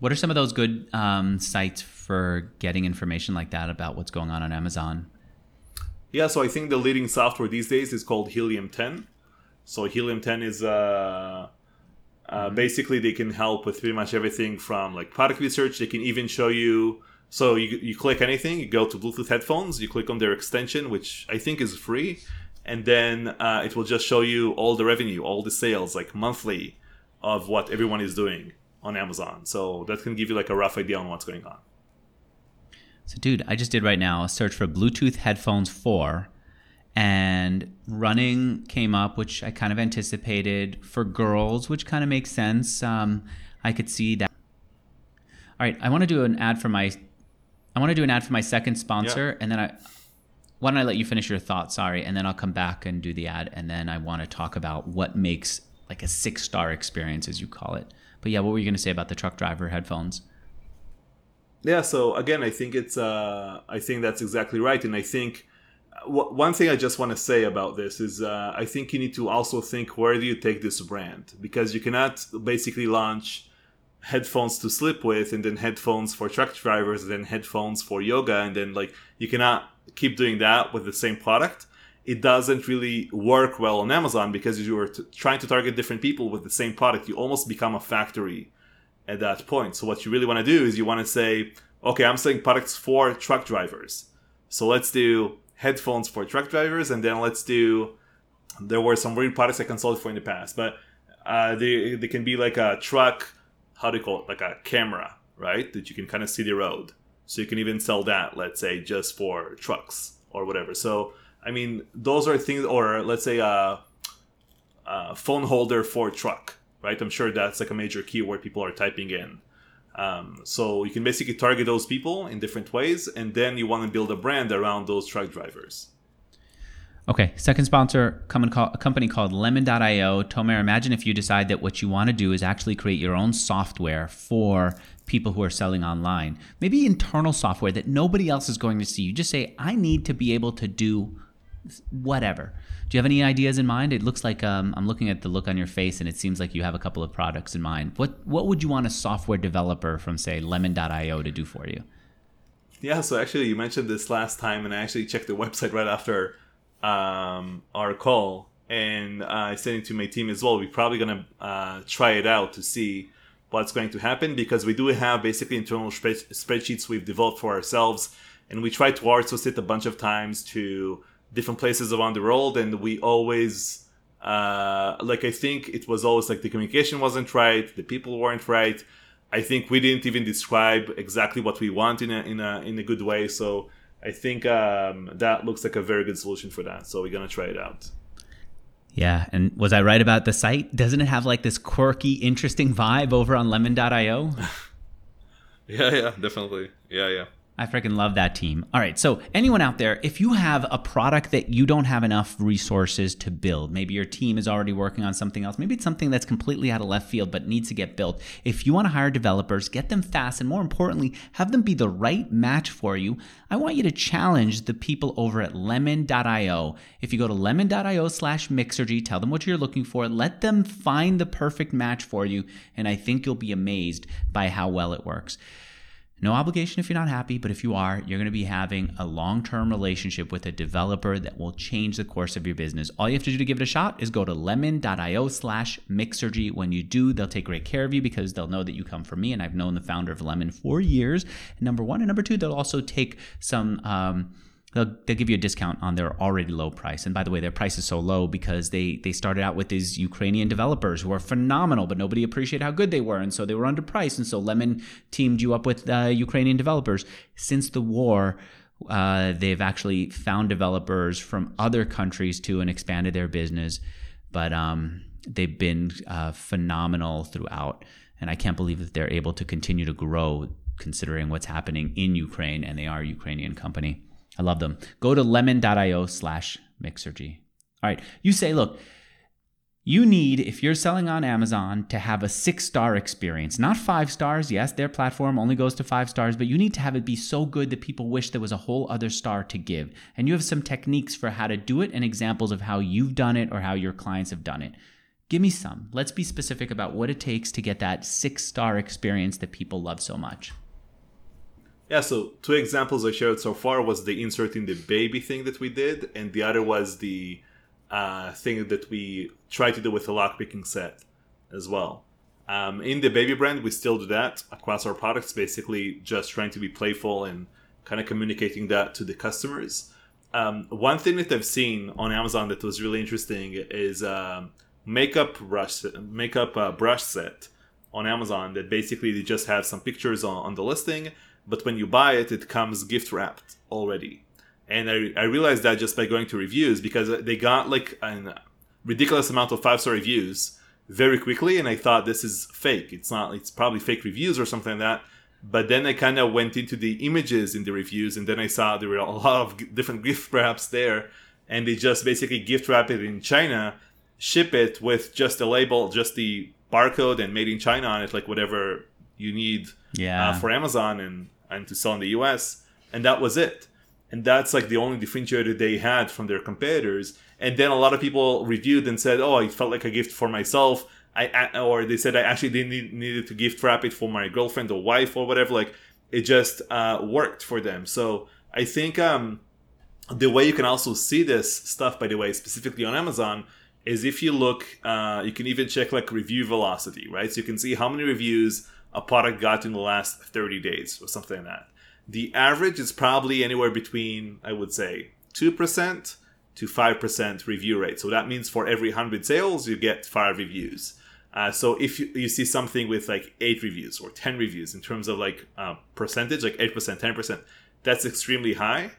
What are some of those good um, sites for getting information like that about what's going on on Amazon? Yeah, so I think the leading software these days is called Helium 10. So Helium 10 is uh, uh, mm-hmm. basically they can help with pretty much everything from like product research. They can even show you. So you, you click anything, you go to Bluetooth headphones, you click on their extension, which I think is free, and then uh, it will just show you all the revenue, all the sales, like monthly, of what everyone is doing on Amazon. So that can give you like a rough idea on what's going on. So, dude, I just did right now a search for Bluetooth headphones 4 and running came up, which I kind of anticipated for girls, which kind of makes sense. Um, I could see that. All right, I want to do an ad for my. I want to do an ad for my second sponsor, yeah. and then I. Why don't I let you finish your thought? Sorry, and then I'll come back and do the ad, and then I want to talk about what makes like a six star experience, as you call it. But yeah, what were you going to say about the truck driver headphones? Yeah, so again, I think it's. Uh, I think that's exactly right, and I think one thing I just want to say about this is uh, I think you need to also think where do you take this brand? Because you cannot basically launch headphones to sleep with and then headphones for truck drivers and then headphones for yoga and then like you cannot keep doing that with the same product. It doesn't really work well on amazon because you are t- trying to target different people with the same product. You almost become a factory at that point. So what you really want to do is you want to say okay i'm selling products for truck drivers. So let's do headphones for truck drivers, and then let's do. There were some weird products I consulted for in the past, but uh, they they can be like a truck. How do you call it? Like a camera, right? That you can kind of see the road. So you can even sell that, let's say, just for trucks or whatever. So I mean, those are things, or let's say a, a phone holder for truck, right? I'm sure that's like a major keyword people are typing in. Um, so you can basically target those people in different ways, and then you want to build a brand around those truck drivers. Okay, second sponsor, a company called Lemon.io. Tomer, imagine if you decide that what you want to do is actually create your own software for people who are selling online. Maybe internal software that nobody else is going to see. You just say, I need to be able to do whatever. Do you have any ideas in mind? It looks like um, I'm looking at the look on your face, and it seems like you have a couple of products in mind. What what would you want a software developer from say Lemon.io to do for you? Yeah, so actually, you mentioned this last time, and I actually checked the website right after um, our call, and uh, I sent it to my team as well. We're probably gonna uh, try it out to see what's going to happen because we do have basically internal spread- spreadsheets we've developed for ourselves, and we try to also sit a bunch of times to different places around the world, and we always uh, like I think it was always like the communication wasn't right, the people weren't right. I think we didn't even describe exactly what we want in a in a in a good way. So I think um, that looks like a very good solution for that. So we're gonna try it out. Yeah, and was I right about the site? Doesn't it have like this quirky, interesting vibe over on Lemon.io? yeah, yeah, definitely. Yeah, yeah. I freaking love that team. All right. So, anyone out there, if you have a product that you don't have enough resources to build, maybe your team is already working on something else, maybe it's something that's completely out of left field but needs to get built. If you want to hire developers, get them fast, and more importantly, have them be the right match for you, I want you to challenge the people over at lemon.io. If you go to lemon.io slash Mixergy, tell them what you're looking for, let them find the perfect match for you, and I think you'll be amazed by how well it works. No obligation if you're not happy, but if you are, you're going to be having a long term relationship with a developer that will change the course of your business. All you have to do to give it a shot is go to lemon.io slash mixergy. When you do, they'll take great care of you because they'll know that you come from me, and I've known the founder of Lemon for years. Number one. And number two, they'll also take some. Um, they'll, they'll give you a discount on their already low price. And by the way, their price is so low because they they started out with these Ukrainian developers who are phenomenal, but nobody appreciated how good they were, and so they were underpriced. And so Lemon teamed you up with uh, Ukrainian developers. Since the war, uh, they've actually found developers from other countries too and expanded their business. But um, they've been uh, phenomenal throughout, and I can't believe that they're able to continue to grow considering what's happening in Ukraine, and they are a Ukrainian company. I love them. Go to lemon.io slash Mixergy. All right. You say, look, You need, if you're selling on Amazon, to have a six star experience, not five stars. Yes, their platform only goes to five stars, but you need to have it be so good that people wish there was a whole other star to give. And you have some techniques for how to do it and examples of how you've done it or how your clients have done it. Give me some. Let's be specific about what it takes to get that six star experience that people love so much. Yeah, so two examples I shared so far was the inserting the baby thing that we did, and the other was the uh, thing that we tried to do with the lockpicking set as well. Um, in the baby brand, we still do that across our products, basically just trying to be playful and kind of communicating that to the customers. Um, one thing that I've seen on Amazon that was really interesting is um, makeup brush makeup uh, brush set on Amazon that basically they just have some pictures on, on the listing, but when you buy it, it comes gift wrapped already. And I, I realized that just by going to reviews because they got like a ridiculous amount of five star reviews very quickly and i thought this is fake. It's not it's probably fake reviews or something like that. But then i kind of went into the images in the reviews and then i saw there were a lot of different gift wraps there. And they just basically gift wrap it in china ship it with just a label just the barcode and made in china on it like whatever you need yeah. uh, for amazon. And and to sell in the us and that was it and that's like the only differentiator they had from their competitors and then a lot of people reviewed and said oh it felt like a gift for myself I, or they said I actually didn't need, needed to gift wrap it for my girlfriend or wife or whatever. Like it just uh, worked for them. So I think um, the way you can also see this stuff, by the way, specifically on Amazon, is if you look, uh, you can even check like review velocity, right? So you can see how many reviews a product got in the last 30 days or something like that the average is probably anywhere between, I would say, 2% to 5% review rate. So that means for every 100 sales, you get five reviews. Uh, so if you, you, see something with like eight reviews or 10 reviews in terms of like uh, percentage, like 8%, 10%, that's extremely high.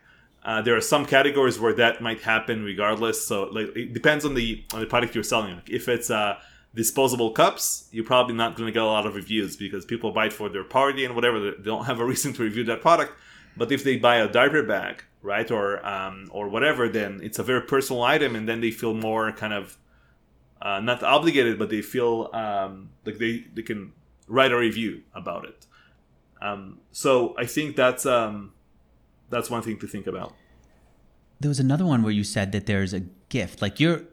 Uh, there are some categories where that might happen regardless. So like it depends on the on the product you're selling. Like if it's uh, disposable cups, you're probably not going to get a lot of reviews because people buy it for their party and whatever. They don't have a reason to review that product. But if they buy a diaper bag, right, or um, or whatever, then it's a very personal item, and then they feel more kind of uh, not obligated, but they feel um, like they they can write a review about it. Um, so I think that's um, that's one thing to think about. There was another one where you said that there's a gift, like you're.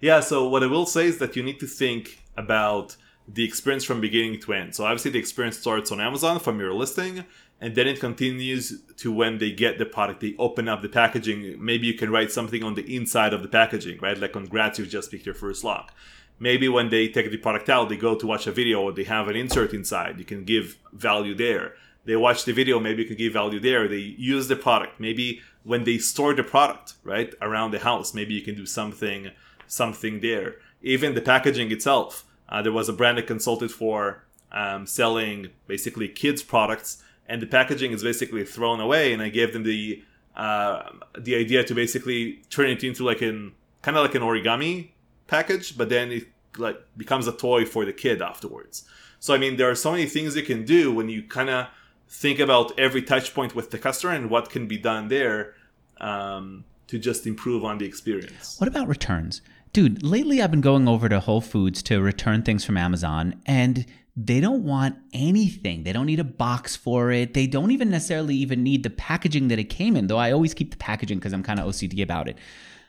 Yeah, so what I will say is that you need to think about the experience from beginning to end. So obviously the experience starts on Amazon from your listing and then it continues to when they get the product, they open up the packaging. Maybe you can write something on the inside of the packaging, right? Like congrats, you've just picked your first lock. Maybe when they take the product out, they go to watch a video or they have an insert inside. You can give value there. They watch the video, maybe you can give value there. They use the product. Maybe when they store the product, right, around the house, maybe you can do something something there. Even the packaging itself, uh, there was a brand I consulted for um, selling basically kids products, and the packaging is basically thrown away. And I gave them the uh, the idea to basically turn it into like an kind of like an origami package, but then it like becomes a toy for the kid afterwards. So I mean, there are so many things you can do when you kind of think about every touch point with the customer and what can be done there um, to just improve on the experience. What about returns? Dude, lately I've been going over to Whole Foods to return things from Amazon and they don't want anything. They don't need a box for it. They don't even necessarily even need the packaging that it came in, though I always keep the packaging because I'm kind of OCD about it.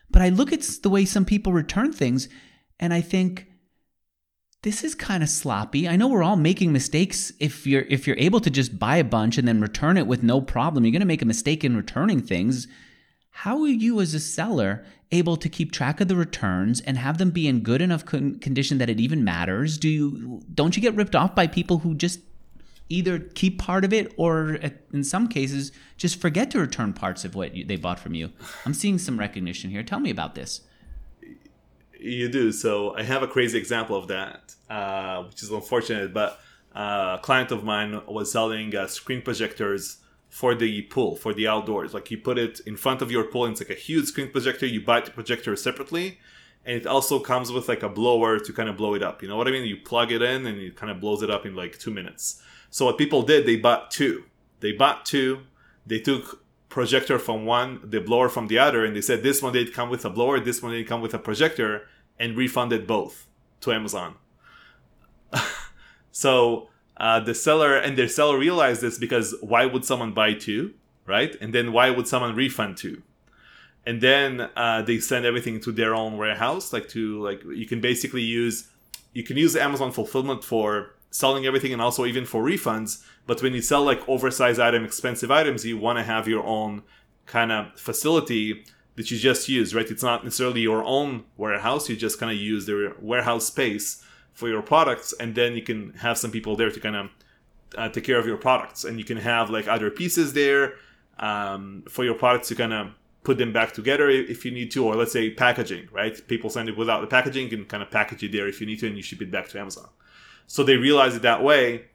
But I look at the way some people return things and I think this is kind of sloppy. I know we're all making mistakes if you're if you're able to just buy a bunch and then return it with no problem. You're going to make a mistake in returning things how are you as a seller able to keep track of the returns and have them be in good enough con- condition that it even matters? Do you don't you get ripped off by people who just either keep part of it or in some cases just forget to return parts of what you, they bought from you? I'm seeing some recognition here. Tell me about this. You do. So I have a crazy example of that, uh, which is unfortunate, but uh, a client of mine was selling uh, screen projectors for the pool, for the outdoors. Like you put it in front of your pool, and it's like a huge screen projector. You buy the projector separately, and it also comes with like a blower to kind of blow it up. You know what I mean? You plug it in, and it kind of blows it up in like two minutes. So what people did, they bought two. They bought two. They took projector from one, the blower from the other, and they said this one did come with a blower, this one did come with a projector, and refunded both to Amazon. so uh, the seller and their seller realized this because why would someone buy two, right? And then why would someone refund two? And then uh, they send everything to their own warehouse, like to like you can basically use you can use Amazon fulfillment for selling everything and also even for refunds. But when you sell like oversized item, expensive items, you want to have your own kind of facility that you just use, right? It's not necessarily your own warehouse. You just kind of use their warehouse space for your products, and then you can have some people there to kind of uh, take care of your products, and you can have like other pieces there um, for your products to kind of put them back together if you need to, or let's say packaging, right? People send it without the packaging, you can kind of package it there if you need to, and you ship it back to Amazon. So they realized it that way.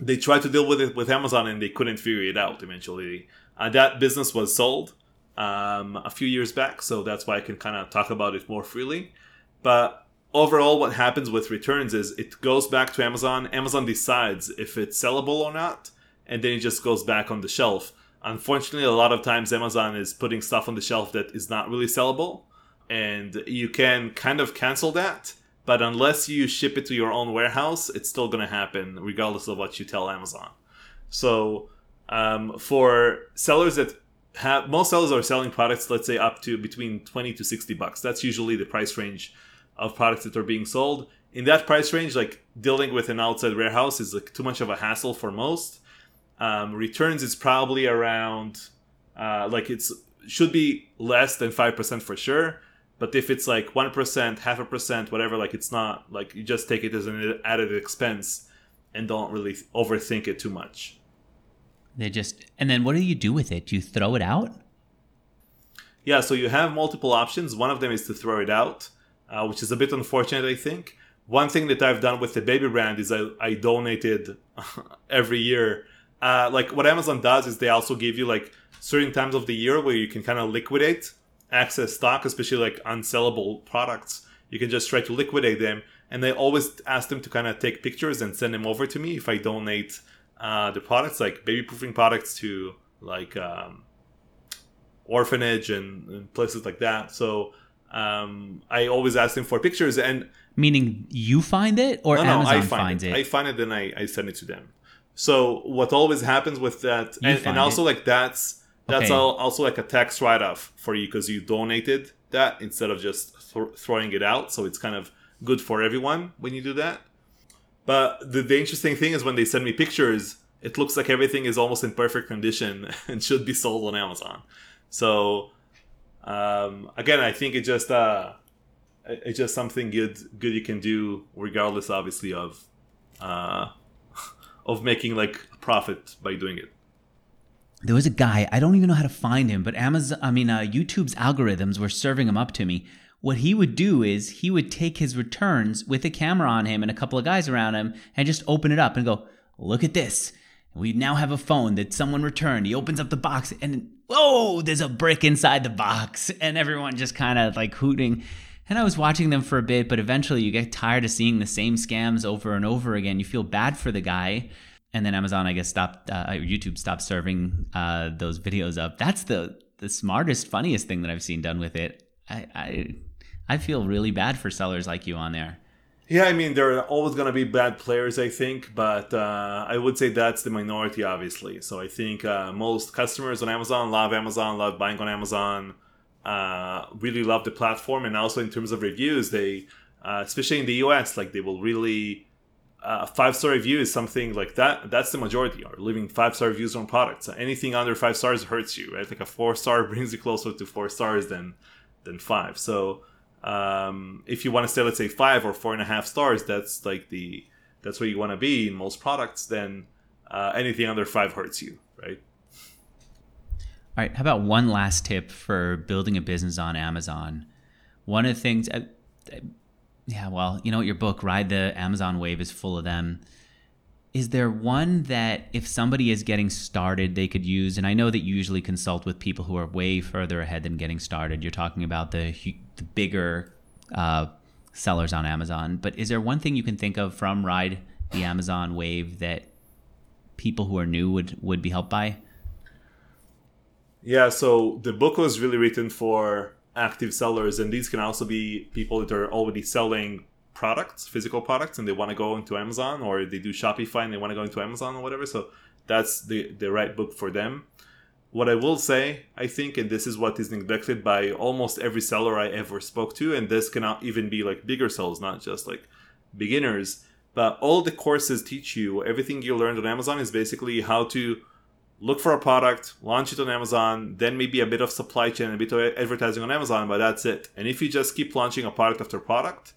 They tried to deal with it with Amazon, and they couldn't figure it out. Eventually, uh, that business was sold um, a few years back, so that's why I can kind of talk about it more freely. But overall, what happens with returns is it goes back to Amazon. Amazon decides if it's sellable or not, and then it just goes back on the shelf. Unfortunately, a lot of times Amazon is putting stuff on the shelf that is not really sellable, and you can kind of cancel that. But unless you ship it to your own warehouse, it's still going to happen regardless of what you tell Amazon. So, um, for sellers that have most sellers are selling products, let's say up to between 20 to 60 bucks. That's usually the price range of products that are being sold. In that price range, like dealing with an outside warehouse is like too much of a hassle for most. Um, returns is probably around uh, like it's should be less than five percent for sure. But if it's like one percent, half a percent, whatever, like it's not like you just take it as an added expense and don't really overthink it too much. They just and then what do you do with it? Do you throw it out? Yeah, so you have multiple options. One of them is to throw it out, uh, which is a bit unfortunate, I think. One thing that I've done with the baby brand is I, I donated every year. Uh, like what Amazon does is they also give you like certain times of the year where you can kind of liquidate excess stock, especially like unsellable products. You can just try to liquidate them, and I always ask them to kind of take pictures and send them over to me if I donate uh, the products like baby proofing products to like um, orphanage and, and, places like that. So um, I always ask them for pictures and meaning you find it or no, no, Amazon find finds it. it. I find it and I, I send it to them. So what always happens with that, and, and, also it. like that's that's okay. also like a tax write off for you because you donated that instead of just th- throwing it out. So it's kind of good for everyone when you do that. But the, the interesting thing is when they send me pictures, it looks like everything is almost in perfect condition and should be sold on Amazon. So um, again, I think it just uh, it's just something good good you can do regardless, obviously, of uh, of making like a profit by doing it. There was a guy I don't even know how to find him, but Amazon, I mean, uh, YouTube's algorithms were serving him up to me what he would do is he would take his returns with a camera on him and a couple of guys around him and just open it up and go, look at this. We now have a phone that someone returned. He opens up the box and whoa, there's a brick inside the box. And everyone just kind of like hooting. And I was watching them for a bit, but eventually you get tired of seeing the same scams over and over again. You feel bad for the guy. And then Amazon, I guess, stopped, uh, YouTube stopped serving uh, those videos up. That's the, the smartest, funniest thing that I've seen done with it. I, I I feel really bad for sellers like you on there. Yeah, I mean, there are always going to be bad players, I think, but uh, I would say that's the minority, obviously. So I think uh, most customers on Amazon love Amazon, love buying on Amazon, uh, really love the platform. And also in terms of reviews, they, uh, especially in the US, like they will really, uh, five star review is something like that. That's the majority are leaving five star reviews on products. Anything under five stars hurts you, right? Like a four star brings you closer to four stars than, than five. So, um, if you want to say let's say five or four and a half stars that's like the that's where you want to be in most products then uh, anything under five hurts you right? All right how about one last tip for building a business on amazon? One of the things uh, yeah well you know your book ride the amazon wave is full of them. Is there one that if somebody is getting started they could use? And i know that you usually consult with people who are way further ahead than getting started. You're talking about the, the bigger uh, sellers on amazon but is there one thing you can think of from ride the amazon wave that people who are new would would be helped by yeah so the book was really written for active sellers, and these can also be people that are already selling products, physical products, and they want to go into Amazon, or they do Shopify and they want to go into Amazon or whatever. So that's the the right book for them. What I will say, I think, and this is what is neglected by almost every seller I ever spoke to, and this cannot even be like bigger sellers, not just like beginners, but all the courses teach you everything you learned on Amazon is basically how to look for a product, launch it on Amazon, then maybe a bit of supply chain, a bit of advertising on Amazon, but that's it. And if you just keep launching a product after product,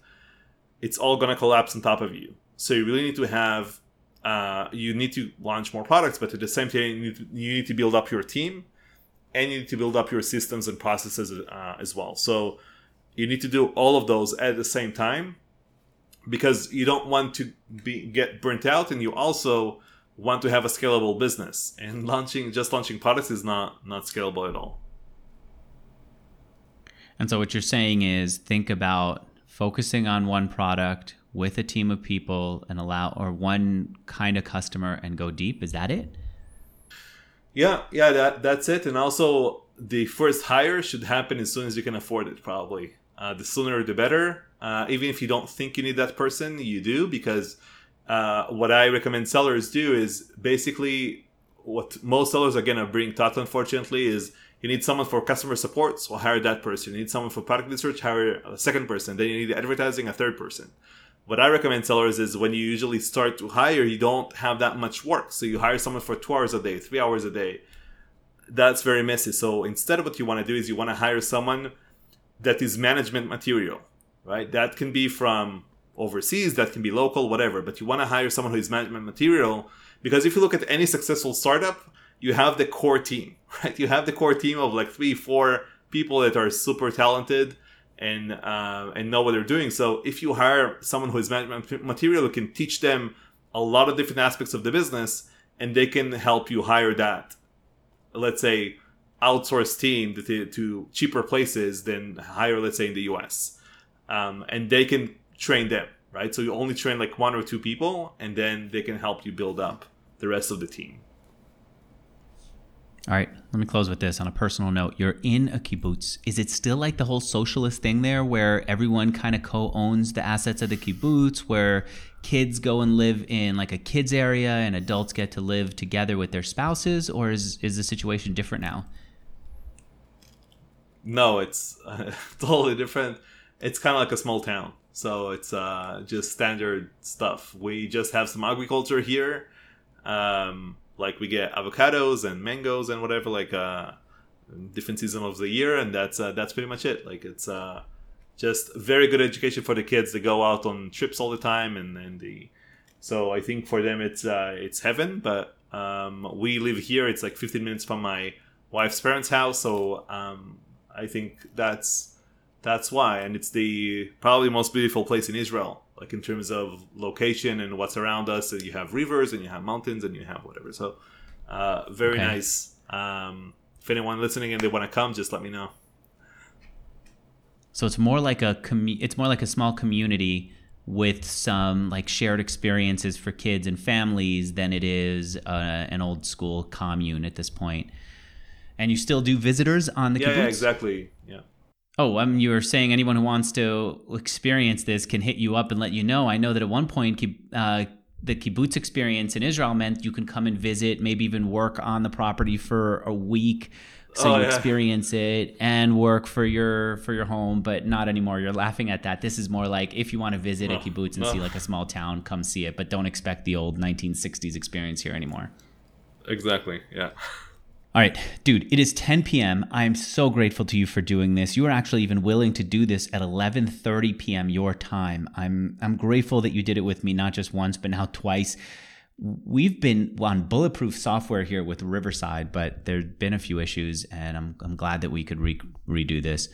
it's all going to collapse on top of you. So you really need to have, uh, you need to launch more products, but at the same time, you need to, you need to build up your team and you need to build up your systems and processes uh, as well. So you need to do all of those at the same time because you don't want to be get burnt out and you also want to have a scalable business and launching just launching products is not not scalable at all and so what you're saying is think about focusing on one product with a team of people and allow or one kind of customer and go deep is that it yeah yeah that that's it and also the first hire should happen as soon as you can afford it probably uh, the sooner the better uh, even if you don't think you need that person you do because uh, what I recommend sellers do is basically what most sellers are gonna bring taught unfortunately is you need someone for customer support, so hire that person. You need someone for product research, hire a second person. Then you need advertising, a third person. What I recommend sellers is when you usually start to hire, you don't have that much work. So you hire someone for two hours a day, three hours a day. That's very messy. So instead, what you want to do is you want to hire someone that is management material, right? That can be from overseas, that can be local, whatever. But you want to hire someone who is management material because if you look at any successful startup, you have the core team, right? You have the core team of like three, four people that are super talented and uh, and know what they're doing. So if you hire someone who is management material, you can teach them a lot of different aspects of the business, and they can help you hire that. Let's say outsource team to, to cheaper places than hire, let's say, in the US. Um, and they can train them, right? So you only train like one or two people, and then they can help you build up the rest of the team. All right, let me close with this on a personal note. You're in a kibbutz. Is it still like the whole socialist thing there where everyone kind of co owns the assets of the kibbutz, where kids go and live in like a kids area and adults get to live together with their spouses? Or is, is the situation different now? No, it's uh, totally different. It's kind of like a small town. So it's uh, just standard stuff. We just have some agriculture here. Um, like we get avocados and mangoes and whatever, like uh, different season of the year, and that's uh, that's pretty much it. Like it's uh, just very good education for the kids. They go out on trips all the time, and, and the so I think for them it's uh, it's heaven. But um, we live here. It's like 15 minutes from my wife's parents' house, so um, I think that's that's why, and it's the probably most beautiful place in Israel, like in terms of location and what's around us. And you have rivers, and you have mountains, and you have whatever. So, uh, very okay. nice. Um, if anyone listening and they want to come, just let me know. So it's more like a commu- It's more like a small community with some like shared experiences for kids and families than it is uh, an old school commune at this point. And you still do visitors on the yeah, kibbutz? Yeah, exactly. Yeah. Oh, um, you were saying anyone who wants to experience this can hit you up and let you know. I know that at one point, uh, the kibbutz experience in Israel meant you can come and visit, maybe even work on the property for a week, so oh, you yeah. experience it and work for your for your home. But not anymore. You're laughing at that. This is more like if you want to visit a kibbutz and see like a small town, come see it, but don't expect the old 1960s experience here anymore. Exactly. Yeah. All right, dude, it is 10 p.m. I am so grateful to you for doing this. You are actually even willing to do this at 11:30 p.m. your time. I'm I'm grateful that you did it with me not just once but now twice. We've been on bulletproof software here with Riverside, but there's been a few issues and I'm I'm glad that we could re- redo this.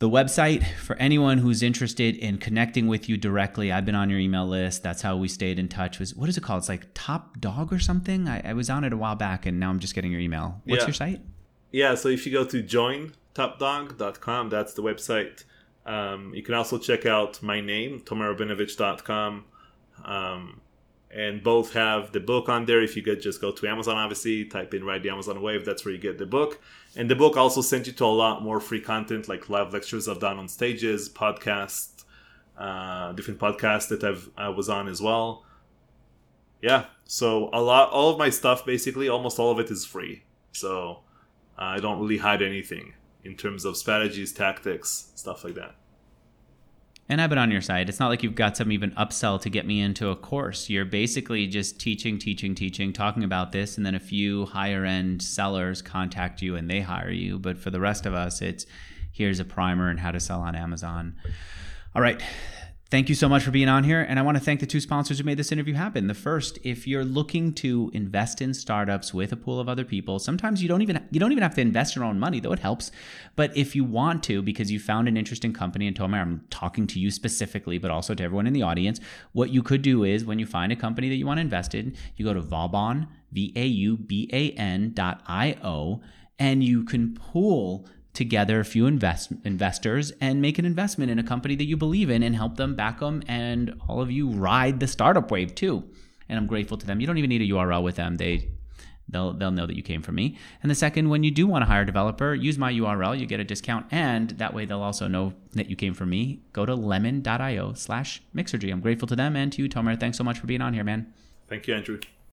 The website for anyone who's interested in connecting with you directly, I've been on your email list. That's how we stayed in touch. Was what is it called? It's like Top Dog or something. I, I was on it a while back, and now I'm just getting your email. What's yeah. your site? Yeah, so if you go to jointopdog.com, that's the website. Um, you can also check out my name, tomerrabinovich.com. Um, and both have the book on there. If you could just go to Amazon, obviously, type in Ride the Amazon Wave, that's where you get the book. And the book also sent you to a lot more free content, like live lectures I've done on stages, podcasts, uh, different podcasts that I've I was on as well. Yeah, so a lot, all of my stuff, basically, almost all of it is free. So uh, I don't really hide anything in terms of strategies, tactics, stuff like that. And I've been on your side. It's not like you've got some even upsell to get me into a course. You're basically just teaching, teaching, teaching, talking about this, and then a few higher end sellers contact you and they hire you. But for the rest of us, it's here's a primer and how to sell on Amazon. All right. Thank you so much for being on here. And I want to thank the two sponsors who made this interview happen. The first, if you're looking to invest in startups with a pool of other people, sometimes you don't even you don't even have to invest your own money, though it helps. But if you want to, because you found an interesting company, and Tomer, I'm talking to you specifically, but also to everyone in the audience, what you could do is when you find a company that you want to invest in, you go to Vauban, V-A-U-B-A-N dot I-O, and you can pool together a few invest- investors and make an investment in a company that you believe in and help them back them and all of you ride the startup wave too. And i'm grateful to them. You don't even need a url with them. They they'll they'll know that you came from me. And the second when you do want to hire a developer use my url you get a discount and that way they'll also know that you came from me. Go to lemon.io slash mixergy. I'm grateful to them and to you tomer. Thanks so much for being on here man. Thank you andrew